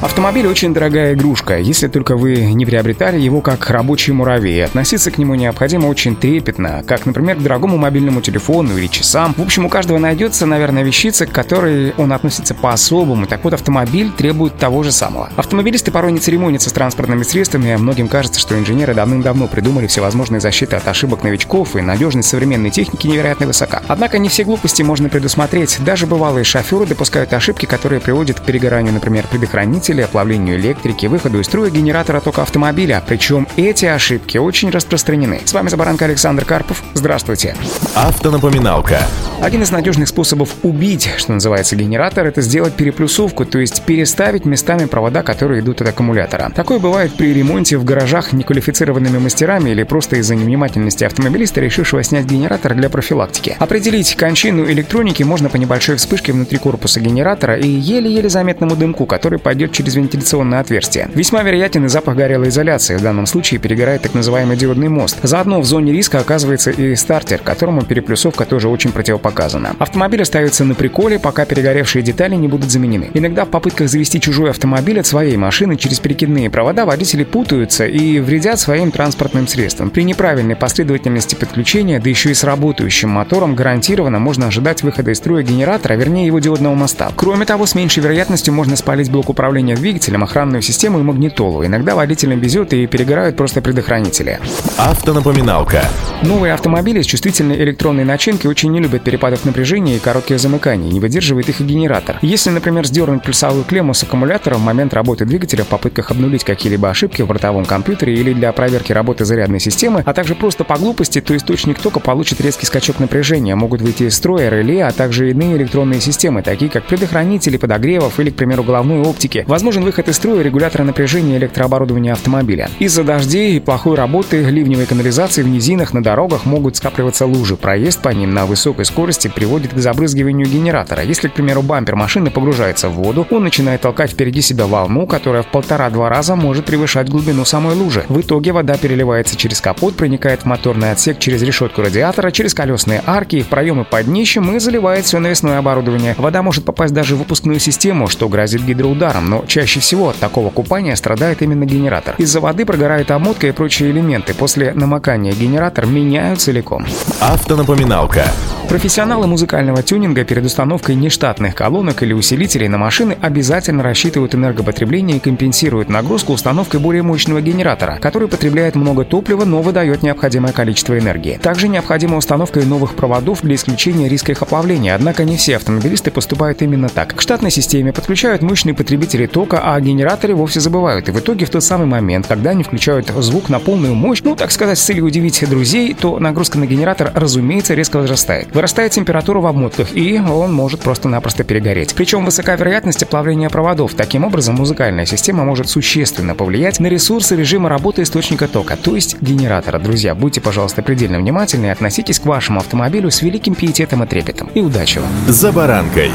Автомобиль очень дорогая игрушка, если только вы не приобретали его как рабочий муравей. Относиться к нему необходимо очень трепетно, как, например, к дорогому мобильному телефону или часам. В общем, у каждого найдется, наверное, вещица, к которой он относится по-особому. Так вот, автомобиль требует того же самого. Автомобилисты порой не церемонятся с транспортными средствами, многим кажется, что инженеры давным-давно придумали всевозможные защиты от ошибок новичков, и надежность современной техники невероятно высока. Однако не все глупости можно предусмотреть. Даже бывалые шоферы допускают ошибки, которые приводят к перегоранию, например, предохранителя двигателя, плавлению электрики, выходу из строя генератора тока автомобиля. Причем эти ошибки очень распространены. С вами Забаранка Александр Карпов. Здравствуйте. Автонапоминалка. Один из надежных способов убить, что называется, генератор, это сделать переплюсовку, то есть переставить местами провода, которые идут от аккумулятора. Такое бывает при ремонте в гаражах неквалифицированными мастерами или просто из-за невнимательности автомобилиста, решившего снять генератор для профилактики. Определить кончину электроники можно по небольшой вспышке внутри корпуса генератора и еле-еле заметному дымку, который пойдет через вентиляционное отверстие. Весьма вероятен и запах горелой изоляции. В данном случае перегорает так называемый диодный мост. Заодно в зоне риска оказывается и стартер, которому переплюсовка тоже очень противопоказана. Автомобиль остается на приколе, пока перегоревшие детали не будут заменены. Иногда в попытках завести чужой автомобиль от своей машины через перекидные провода водители путаются и вредят своим транспортным средствам. При неправильной последовательности подключения, да еще и с работающим мотором, гарантированно можно ожидать выхода из строя генератора, вернее его диодного моста. Кроме того, с меньшей вероятностью можно спалить блок управления управления двигателем, охранную систему и магнитолу. Иногда водителям везет и перегорают просто предохранители. Автонапоминалка. Новые автомобили с чувствительной электронной начинкой очень не любят перепадов напряжения и коротких замыканий, не выдерживает их и генератор. Если, например, сдернуть плюсовую клемму с аккумулятора в момент работы двигателя в попытках обнулить какие-либо ошибки в бортовом компьютере или для проверки работы зарядной системы, а также просто по глупости, то источник тока получит резкий скачок напряжения, могут выйти из строя реле, а также иные электронные системы, такие как предохранители, подогревов или, к примеру, головной оптики. Возможен выход из строя регулятора напряжения электрооборудования автомобиля. Из-за дождей и плохой работы ливневой канализации в низинах на дорогах могут скапливаться лужи. Проезд по ним на высокой скорости приводит к забрызгиванию генератора. Если, к примеру, бампер машины погружается в воду, он начинает толкать впереди себя волну, которая в полтора-два раза может превышать глубину самой лужи. В итоге вода переливается через капот, проникает в моторный отсек через решетку радиатора, через колесные арки, в проемы под днищем и заливает все навесное оборудование. Вода может попасть даже в выпускную систему, что грозит гидроударом, но чаще всего от такого купания страдает именно генератор. Из-за воды прогорает обмотка и прочие элементы. После намокания генератор меняют целиком. Автонапоминалка. Профессионалы музыкального тюнинга перед установкой нештатных колонок или усилителей на машины обязательно рассчитывают энергопотребление и компенсируют нагрузку установкой более мощного генератора, который потребляет много топлива, но выдает необходимое количество энергии. Также необходима установка новых проводов для исключения риска их оплавления, однако не все автомобилисты поступают именно так. К штатной системе подключают мощные потребители тока, а генераторе вовсе забывают. И в итоге в тот самый момент, когда они включают звук на полную мощь, ну, так сказать, с целью удивить друзей, то нагрузка на генератор, разумеется, резко возрастает. Вырастает температура в обмотках, и он может просто-напросто перегореть. Причем высока вероятность оплавления проводов. Таким образом, музыкальная система может существенно повлиять на ресурсы режима работы источника тока, то есть генератора. Друзья, будьте, пожалуйста, предельно внимательны и относитесь к вашему автомобилю с великим пиететом и трепетом. И удачи вам! «За баранкой»